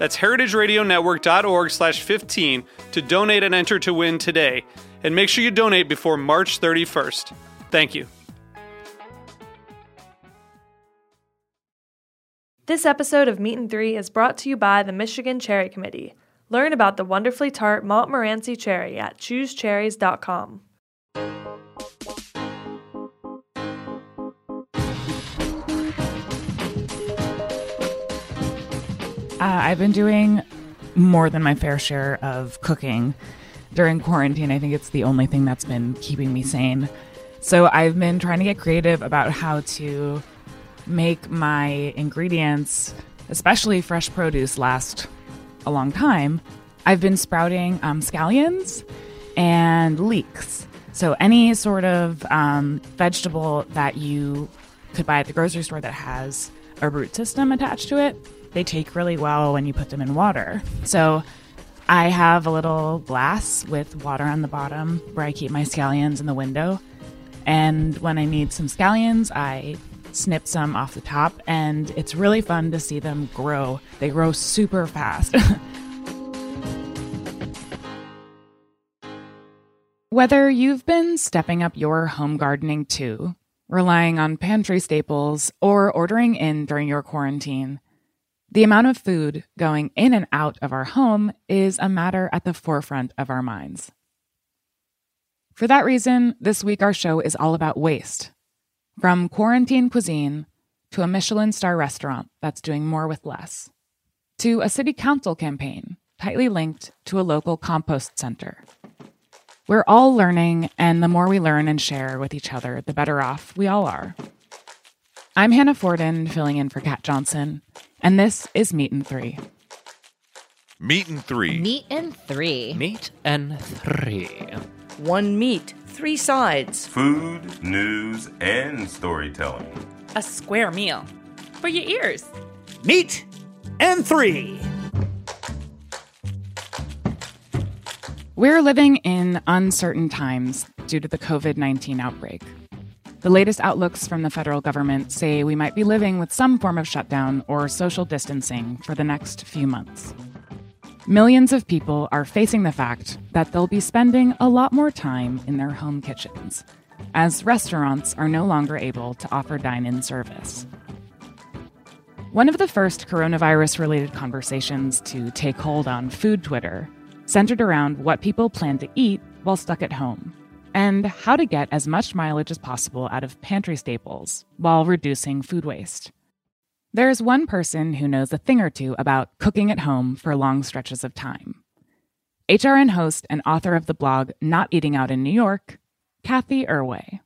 That's heritageradionetwork.org slash 15 to donate and enter to win today. And make sure you donate before March 31st. Thank you. This episode of Meat and Three is brought to you by the Michigan Cherry Committee. Learn about the wonderfully tart Montmorency cherry at choosecherries.com. I've been doing more than my fair share of cooking during quarantine. I think it's the only thing that's been keeping me sane. So I've been trying to get creative about how to make my ingredients, especially fresh produce, last a long time. I've been sprouting um, scallions and leeks. So any sort of um, vegetable that you could buy at the grocery store that has a root system attached to it, they take really well when you put them in water. So I have a little glass with water on the bottom where I keep my scallions in the window. And when I need some scallions, I snip some off the top, and it's really fun to see them grow. They grow super fast. Whether you've been stepping up your home gardening too, relying on pantry staples, or ordering in during your quarantine, the amount of food going in and out of our home is a matter at the forefront of our minds. For that reason, this week our show is all about waste. From quarantine cuisine to a Michelin star restaurant that's doing more with less, to a city council campaign tightly linked to a local compost center. We're all learning, and the more we learn and share with each other, the better off we all are. I'm Hannah Forden, filling in for Kat Johnson, and this is Meat and Three. Meat and Three. Meat and three. Meat and three. One meat, three sides. Food, news, and storytelling. A square meal. For your ears. Meat and three. We're living in uncertain times due to the COVID 19 outbreak. The latest outlooks from the federal government say we might be living with some form of shutdown or social distancing for the next few months. Millions of people are facing the fact that they'll be spending a lot more time in their home kitchens, as restaurants are no longer able to offer dine in service. One of the first coronavirus related conversations to take hold on food Twitter centered around what people plan to eat while stuck at home and how to get as much mileage as possible out of pantry staples while reducing food waste. There's one person who knows a thing or two about cooking at home for long stretches of time. HRN host and author of the blog Not Eating Out in New York, Cathy Erway.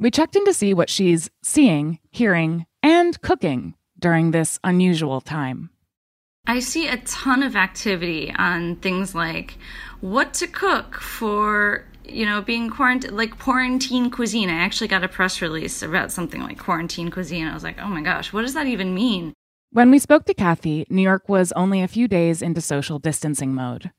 We checked in to see what she's seeing, hearing, and cooking during this unusual time. I see a ton of activity on things like what to cook for you know, being quarantine, like quarantine cuisine. I actually got a press release about something like quarantine cuisine. I was like, oh my gosh, what does that even mean? When we spoke to Cathy, New York was only a few days into social distancing mode.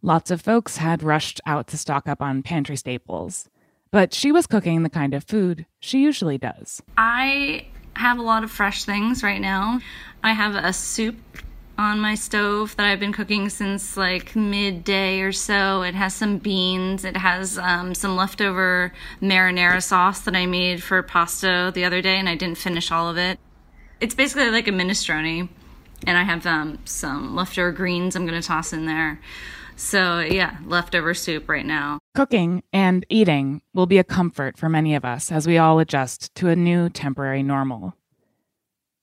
Lots of folks had rushed out to stock up on pantry staples, but she was cooking the kind of food she usually does. I have a lot of fresh things right now. I have a soup on my stove that I've been cooking since like midday or so. It has some beans. It has um, some leftover marinara sauce that I made for pasta the other day, and I didn't finish all of it. It's basically like a minestrone, and I have um, some leftover greens I'm going to toss in there. So, yeah, leftover soup right now. Cooking and eating will be a comfort for many of us as we all adjust to a new temporary normal.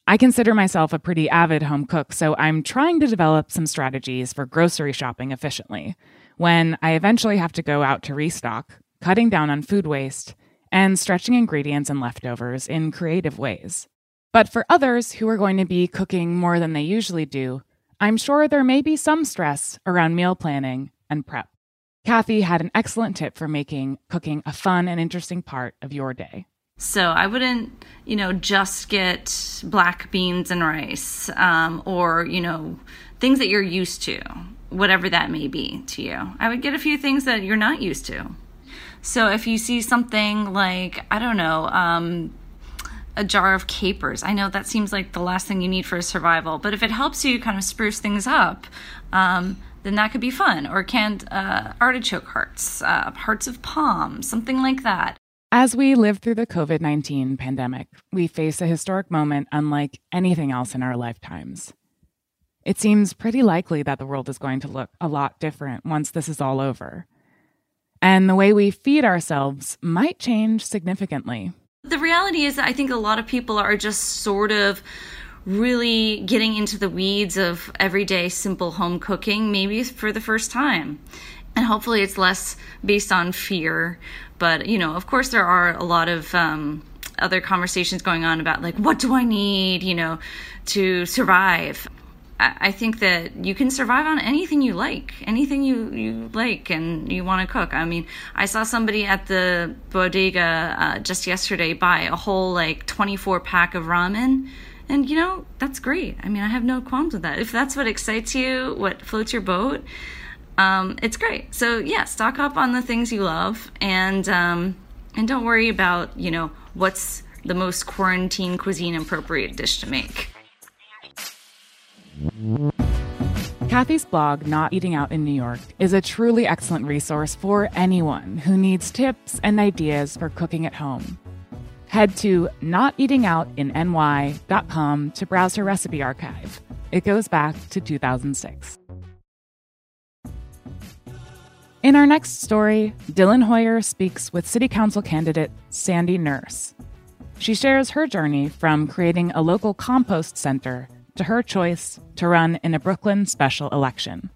I consider myself a pretty avid home cook, so I'm trying to develop some strategies for grocery shopping efficiently when I eventually have to go out to restock, cutting down on food waste, and stretching ingredients and leftovers in creative ways. But for others who are going to be cooking more than they usually do, I'm sure there may be some stress around meal planning and prep. Cathy had an excellent tip for making cooking a fun and interesting part of your day. So I wouldn't, you know, just get black beans and rice um, or, you know, things that you're used to, whatever that may be to you. I would get a few things that you're not used to. So if you see something like, I don't know, um, a jar of capers. I know that seems like the last thing you need for survival, but if it helps you kind of spruce things up, um, then that could be fun. Or canned uh, artichoke hearts, uh, hearts of palm, something like that. As we live through the COVID 19 pandemic, we face a historic moment unlike anything else in our lifetimes. It seems pretty likely that the world is going to look a lot different once this is all over. And the way we feed ourselves might change significantly. The reality is, that I think a lot of people are just sort of really getting into the weeds of everyday simple home cooking, maybe for the first time. And hopefully it's less based on fear. But, you know, of course, there are a lot of um, other conversations going on about, like, what do I need, you know, to survive? I think that you can survive on anything you like, anything you, you like and you want to cook. I mean, I saw somebody at the bodega uh, just yesterday buy a whole like 24 pack of ramen. And you know, that's great. I mean, I have no qualms with that. If that's what excites you, what floats your boat, um, it's great. So yeah, stock up on the things you love and, um, and don't worry about, you know, what's the most quarantine cuisine appropriate dish to make. Cathy's blog, Not Eating Out in New York, is a truly excellent resource for anyone who needs tips and ideas for cooking at home. Head to noteatingoutinny.com to browse her recipe archive. It goes back to 2006. In our next story, Dylan Hoyer speaks with City Council candidate Sandy Nurse. She shares her journey from creating a local compost center to her choice to run in a Brooklyn special election.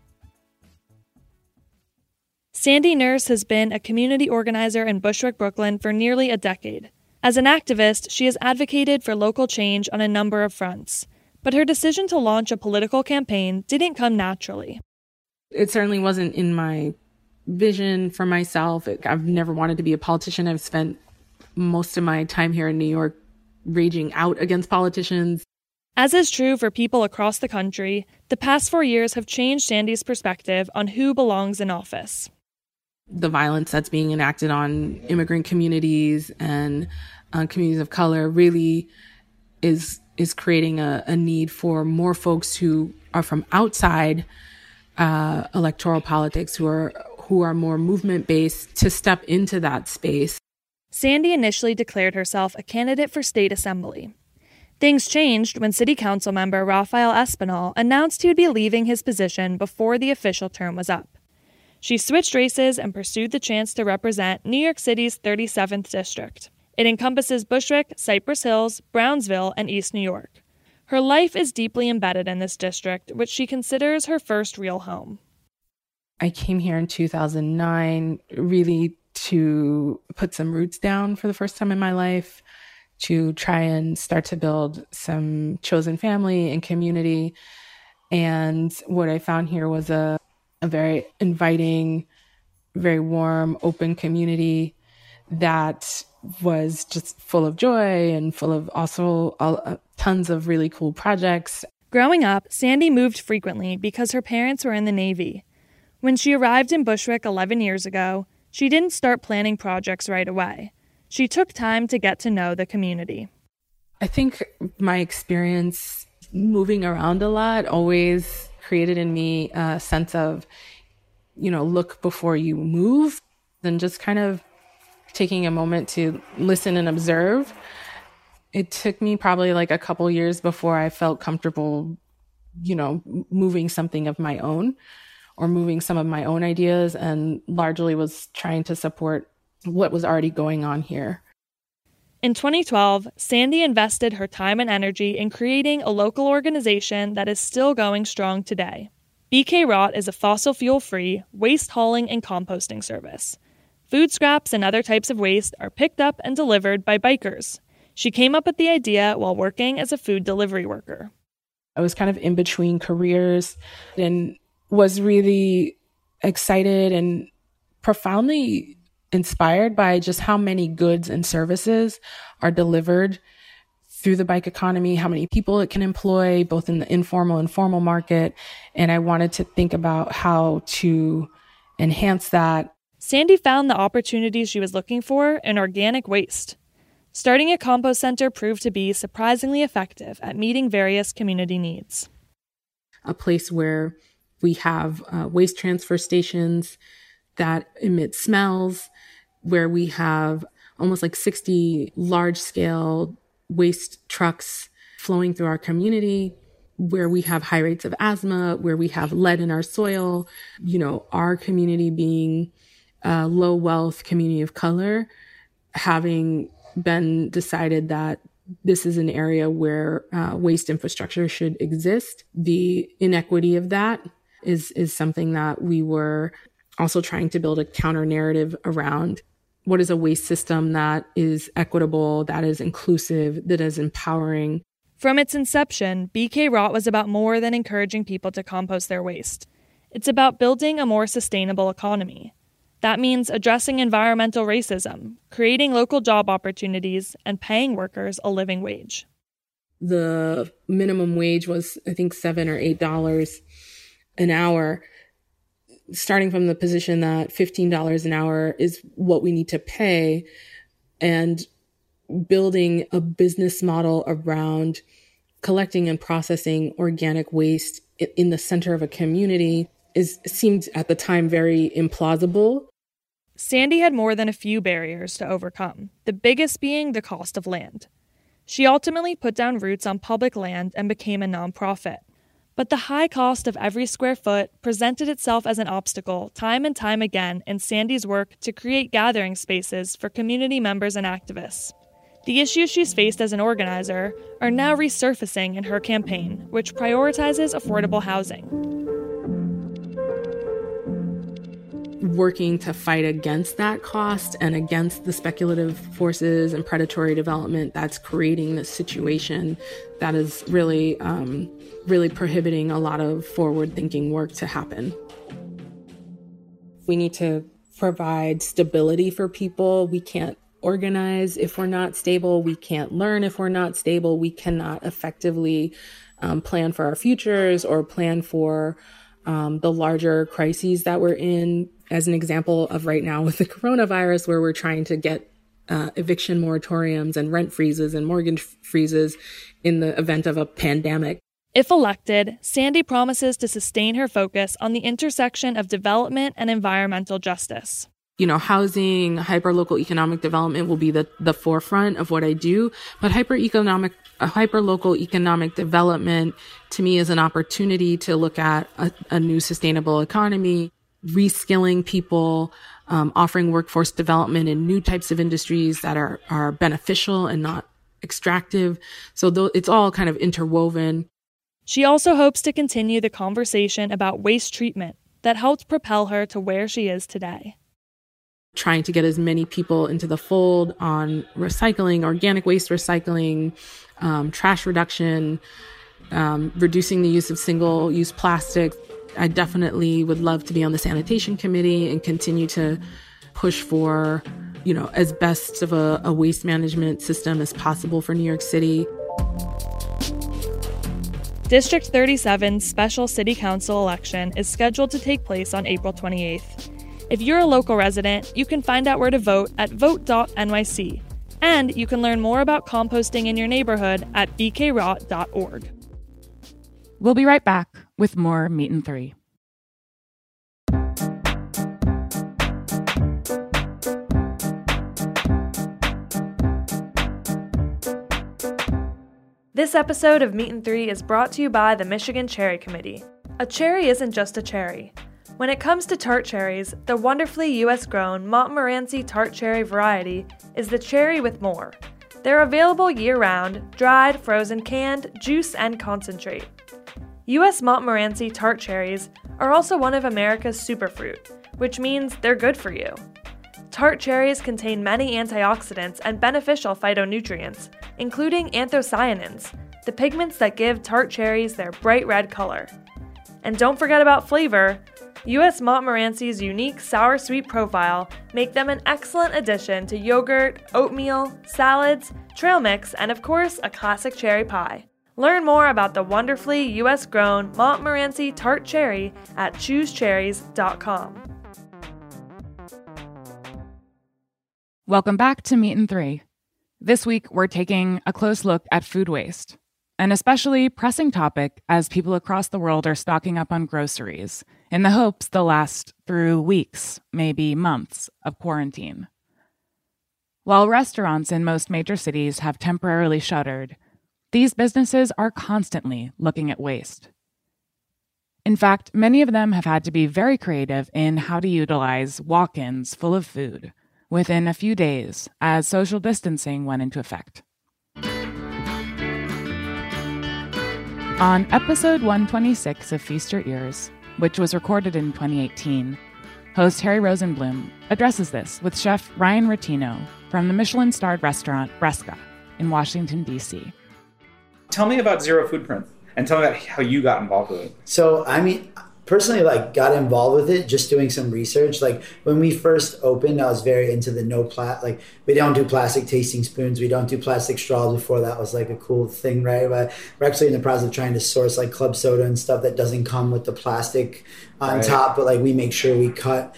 Sandy Nurse has been a community organizer in Bushwick, Brooklyn for nearly a decade. As an activist, she has advocated for local change on a number of fronts, but her decision to launch a political campaign didn't come naturally. It certainly wasn't in my vision for myself. I've never wanted to be a politician. I've spent most of my time here in New York raging out against politicians. As is true for people across the country, the past four years have changed Sandy's perspective on who belongs in office. The violence that's being enacted on immigrant communities and uh, communities of color really is is creating a, a, need for more folks who are from outside uh, electoral politics, who are who are more movement based, to step into that space. Sandy initially declared herself a candidate for state assembly. Things changed when City Council member Rafael Espinal announced he would be leaving his position before the official term was up. She switched races and pursued the chance to represent New York City's 37th district. It encompasses Bushwick, Cypress Hills, Brownsville, and East New York. Her life is deeply embedded in this district, which she considers her first real home. I came here in 2009 really to put some roots down for the first time in my life to try and start to build some chosen family and community. And what I found here was a, a very inviting, very warm, open community that was just full of joy and full of also all, uh, tons of really cool projects. Growing up, Sandy moved frequently because her parents were in the Navy. When she arrived in Bushwick 11 years ago, she didn't start planning projects right away. She took time to get to know the community. I think my experience moving around a lot always created in me a sense of, you know, look before you move, then just kind of taking a moment to listen and observe. It took me probably like a couple years before I felt comfortable, you know, moving something of my own or moving some of my own ideas and largely was trying to support what was already going on here. In 2012, Sandy invested her time and energy in creating a local organization that is still going strong today. BK Rot is a fossil fuel free waste hauling and composting service. Food scraps and other types of waste are picked up and delivered by bikers. She came up with the idea while working as a food delivery worker. I was kind of in between careers and was really excited and profoundly inspired by just how many goods and services are delivered through the bike economy, how many people it can employ, both in the informal and formal market. And I wanted to think about how to enhance that. Sandy found the opportunities she was looking for in organic waste. Starting a compost center proved to be surprisingly effective at meeting various community needs. A place where we have uh, waste transfer stations that emit smells, where we have almost like 60 large scale waste trucks flowing through our community, where we have high rates of asthma, where we have lead in our soil, you know, our community being a low wealth community of color, having been decided that this is an area where uh, waste infrastructure should exist. The inequity of that is is something that we were also trying to build a counter narrative around what is a waste system that is equitable, that is inclusive, that is empowering. From its inception, BK Rot was about more than encouraging people to compost their waste. It's about building a more sustainable economy. That means addressing environmental racism, creating local job opportunities, and paying workers a living wage. The minimum wage was, I think, seven or eight dollars an hour starting from the position that $15 an hour is what we need to pay and building a business model around collecting and processing organic waste in the center of a community is seemed at the time very implausible. Sandy had more than a few barriers to overcome, the biggest being the cost of land. She ultimately put down roots on public land and became a nonprofit. But the high cost of every square foot presented itself as an obstacle time and time again in Sandy's work to create gathering spaces for community members and activists. The issues she's faced as an organizer are now resurfacing in her campaign, which prioritizes affordable housing. Working to fight against that cost and against the speculative forces and predatory development that's creating this situation that is really um, really prohibiting a lot of forward thinking work to happen. We need to provide stability for people. We can't organize if we're not stable. We can't learn if we're not stable. We cannot effectively um, plan for our futures or plan for um, the larger crises that we're in. As an example of right now with the coronavirus, where we're trying to get uh, eviction moratoriums and rent freezes and mortgage freezes in the event of a pandemic. If elected, Sandy promises to sustain her focus on the intersection of development and environmental justice. You know, housing, hyperlocal economic development will be the, the forefront of what I do, but hyper economic, uh, hyperlocal economic development to me is an opportunity to look at a, a new sustainable economy, reskilling people, um, offering workforce development in new types of industries that are, are beneficial and not extractive. So th- it's all kind of interwoven. She also hopes to continue the conversation about waste treatment that helped propel her to where she is today. Trying to get as many people into the fold on recycling, organic waste recycling, um, trash reduction, um, reducing the use of single use plastics. I definitely would love to be on the sanitation committee and continue to push for, you know, as best of a, a waste management system as possible for New York City. District 37's special city council election is scheduled to take place on April 28th. If you're a local resident, you can find out where to vote at vote.nyc. And you can learn more about composting in your neighborhood at bkrot.org. We'll be right back with more Meat and Three. This episode of Meat and Three is brought to you by the Michigan Cherry Committee. A cherry isn't just a cherry. When it comes to tart cherries, the wonderfully US grown Montmorency tart cherry variety is the cherry with more. They're available year round, dried, frozen, canned, juice, and concentrate. U.S. Montmorency tart cherries are also one of America's superfruit, which means they're good for you. Tart cherries contain many antioxidants and beneficial phytonutrients, including anthocyanins, the pigments that give tart cherries their bright red color. And don't forget about flavor. U.S. Montmorency's unique sour sweet profile make them an excellent addition to yogurt, oatmeal, salads, trail mix, and of course, a classic cherry pie. Learn more about the wonderfully U.S. grown Montmorency tart cherry at choosecherries.com. Welcome back to Meat and Three. This week, we're taking a close look at food waste, an especially pressing topic as people across the world are stocking up on groceries in the hopes they'll last through weeks, maybe months of quarantine. While restaurants in most major cities have temporarily shuttered, these businesses are constantly looking at waste. In fact, many of them have had to be very creative in how to utilize walk ins full of food within a few days as social distancing went into effect. On episode 126 of Feast Your Ears, which was recorded in 2018, host Harry Rosenblum addresses this with chef Ryan Ratino from the Michelin starred restaurant Bresca in Washington, D.C. Tell me about Zero Foodprint and tell me about how you got involved with it. So, I mean, personally like got involved with it just doing some research. Like when we first opened i was very into the no plat like we don't do plastic tasting spoons. We don't do plastic straws before. That was like a cool thing right? But we're actually in the process of trying to source like club soda and stuff that doesn't come with the plastic on right. top but like we make sure we cut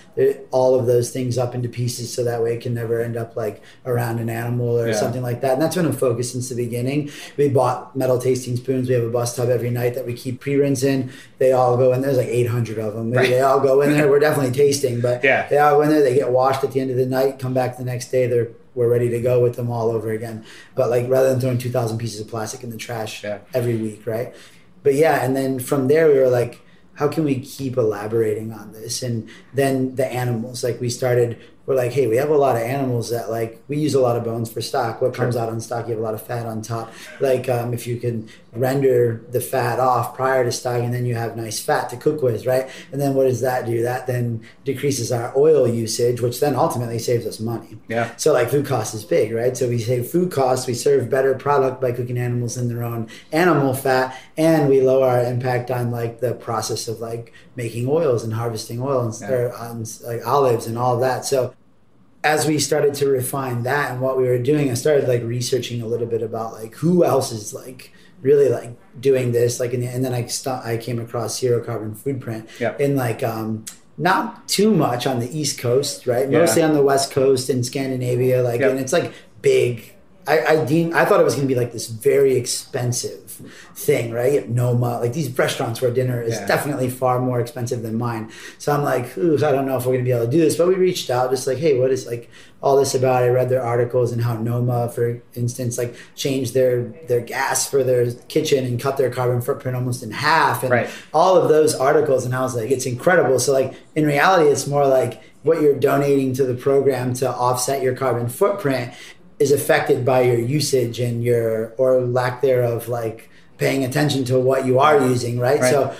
all of those things up into pieces so that way it can never end up like around an animal or yeah. something like that and that's been a focus since the beginning we bought metal tasting spoons we have a bus tub every night that we keep pre-rinse in they all go in there's like 800 of them. Maybe right. they all go in there. We're definitely tasting, but yeah. they all go in there. They get washed at the end of the night. Come back the next day. They're we're ready to go with them all over again. But like rather than throwing 2,000 pieces of plastic in the trash yeah. every week, right? But yeah, and then from there we were like, how can we keep elaborating on this? And then the animals, like we started we're like, hey, we have a lot of animals that like we use a lot of bones for stock. What comes out on stock, you have a lot of fat on top. Like um, if you can render the fat off prior to stocking, and then you have nice fat to cook with, right? And then what does that do? That then decreases our oil usage, which then ultimately saves us money. Yeah. So like food cost is big, right? So we save food costs, we serve better product by cooking animals in their own animal fat, and we lower our impact on like the process of like making oils and harvesting oil and yeah. or, um, like olives and all that. So as we started to refine that and what we were doing, I started like researching a little bit about like who else is like really like doing this. Like, the, and then I st- I came across zero carbon foodprint yep. in like um, not too much on the East Coast, right? Mostly yeah. on the West Coast in Scandinavia, like, and it's like big. I I, deem, I thought it was going to be like this very expensive thing, right? Noma, like these restaurants where dinner is yeah. definitely far more expensive than mine. So I'm like, ooh, I don't know if we're gonna be able to do this. But we reached out, just like, hey, what is like all this about? I read their articles and how Noma, for instance, like changed their their gas for their kitchen and cut their carbon footprint almost in half, and right. all of those articles. And I was like, it's incredible. So like in reality, it's more like what you're donating to the program to offset your carbon footprint is affected by your usage and your or lack thereof like paying attention to what you are using right, right. so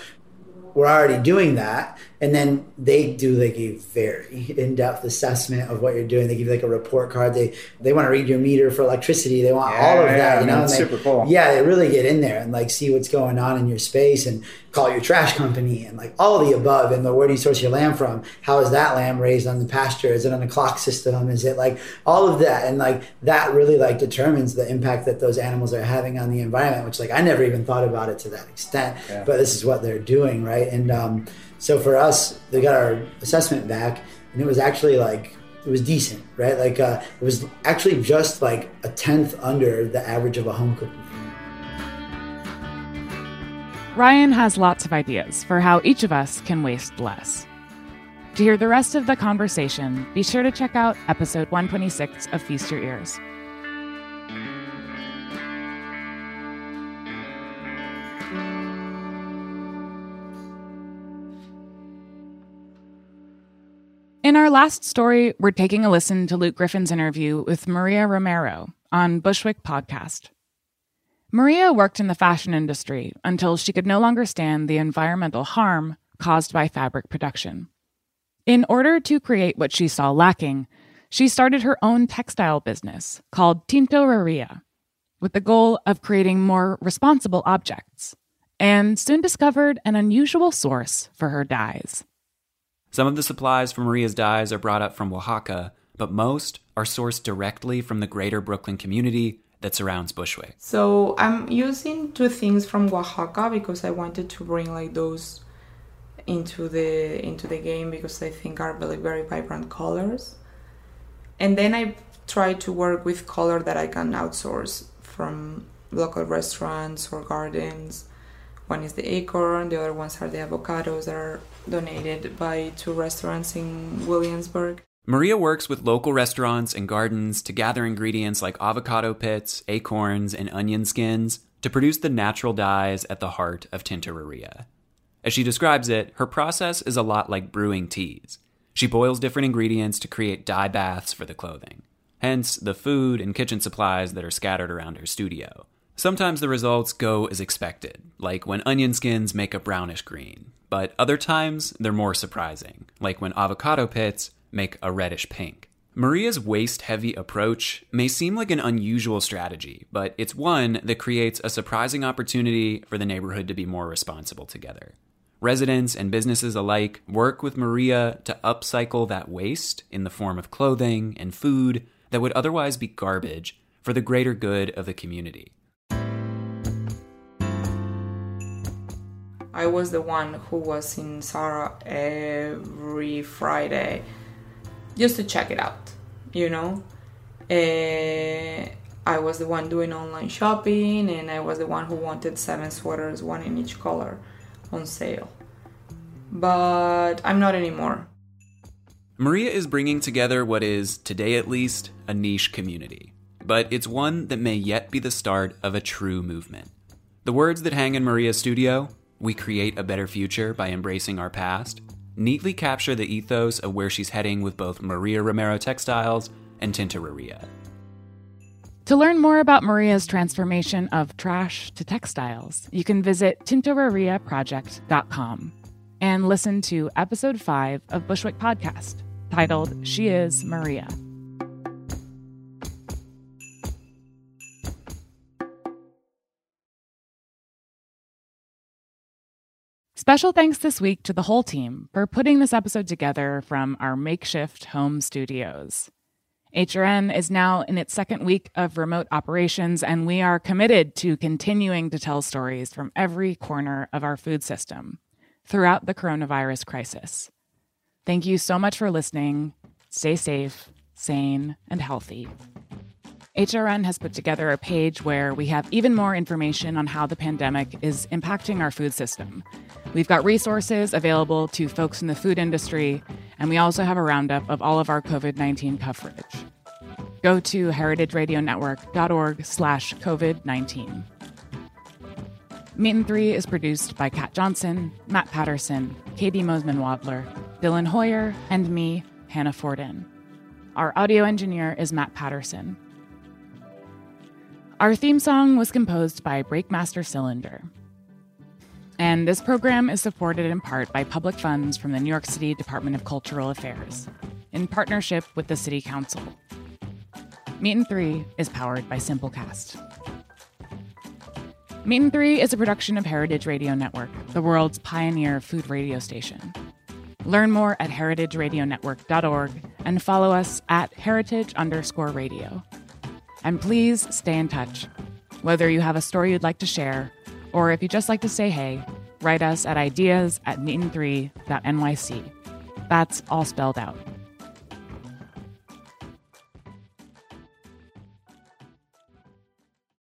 we're already doing that and then they do like a very in-depth assessment of what you're doing. They give you like a report card. They they want to read your meter for electricity. They want yeah, all of that yeah, you know? they, super cool. yeah they really get in there and like see what's going on in your space and call your trash company and like all the above. And the where do you source your lamb from? How is that lamb raised on the pasture? Is it on a clock system? Is it like all of that? And like that really like determines the impact that those animals are having on the environment which like i never even thought about it to that extent. Yeah. but this is what they're doing right? And um so for us, they got our assessment back, and it was actually like it was decent, right? Like uh, it was actually just like a tenth under the average of a home cooked meal. Ryan has lots of ideas for how each of us can waste less. To hear the rest of the conversation, be sure to check out episode 126 of Feast Your Ears. Our last story, we're taking a listen to Luke Griffin's interview with Maria Romero on Bushwick Podcast. Maria worked in the fashion industry until she could no longer stand the environmental harm caused by fabric production. In order to create what she saw lacking, she started her own textile business called Tintoreria, with the goal of creating more responsible objects, and soon discovered an unusual source for her dyes. Some of the supplies for Maria's dyes are brought up from Oaxaca, but most are sourced directly from the greater Brooklyn community that surrounds Bushwick. So I'm using two things from Oaxaca because I wanted to bring like those into the into the game because I think are really very vibrant colors. And then I try to work with color that I can outsource from local restaurants or gardens. One is the acorn, the other ones are the avocados that are donated by two restaurants in Williamsburg. Maria works with local restaurants and gardens to gather ingredients like avocado pits, acorns, and onion skins to produce the natural dyes at the heart of tintoreria. As she describes it, her process is a lot like brewing teas. She boils different ingredients to create dye baths for the clothing, hence the food and kitchen supplies that are scattered around her studio. Sometimes the results go as expected, like when onion skins make a brownish green, but other times they're more surprising, like when avocado pits make a reddish pink. Maria's waste heavy approach may seem like an unusual strategy, but it's one that creates a surprising opportunity for the neighborhood to be more responsible together. Residents and businesses alike work with Maria to upcycle that waste in the form of clothing and food that would otherwise be garbage for the greater good of the community. I was the one who was in Zara every Friday just to check it out, you know. Uh, I was the one doing online shopping, and I was the one who wanted seven sweaters, one in each color, on sale. But I'm not anymore. Maria is bringing together what is, today at least, a niche community. But it's one that may yet be the start of a true movement. The words that hang in Maria's studio, we create a better future by embracing our past, neatly capture the ethos of where she's heading with both Maria Romero Textiles and Tintoreria. To learn more about Maria's transformation of trash to textiles, you can visit tintoreriaproject.com and listen to episode 5 of Bushwick Podcast, titled She is Maria. Special thanks this week to the whole team for putting this episode together from our makeshift home studios. HRN is now in its second week of remote operations, and we are committed to continuing to tell stories from every corner of our food system throughout the coronavirus crisis. Thank you so much for listening. Stay safe, sane, and healthy. HRN has put together a page where we have even more information on how the pandemic is impacting our food system. We've got resources available to folks in the food industry, and we also have a roundup of all of our COVID 19 coverage. Go to heritageradionetwork.org slash COVID 19. Meat 3 is produced by Kat Johnson, Matt Patterson, Katie Mosman Wadler, Dylan Hoyer, and me, Hannah Forden. Our audio engineer is Matt Patterson. Our theme song was composed by Breakmaster Cylinder. And this program is supported in part by public funds from the New York City Department of Cultural Affairs, in partnership with the City Council. Meat and Three is powered by Simplecast. Meat and Three is a production of Heritage Radio Network, the world's pioneer food radio station. Learn more at heritageradionetwork.org and follow us at heritage underscore radio. And please stay in touch. Whether you have a story you'd like to share, or if you just like to say hey, write us at ideas at meat3.nyc. That's all spelled out.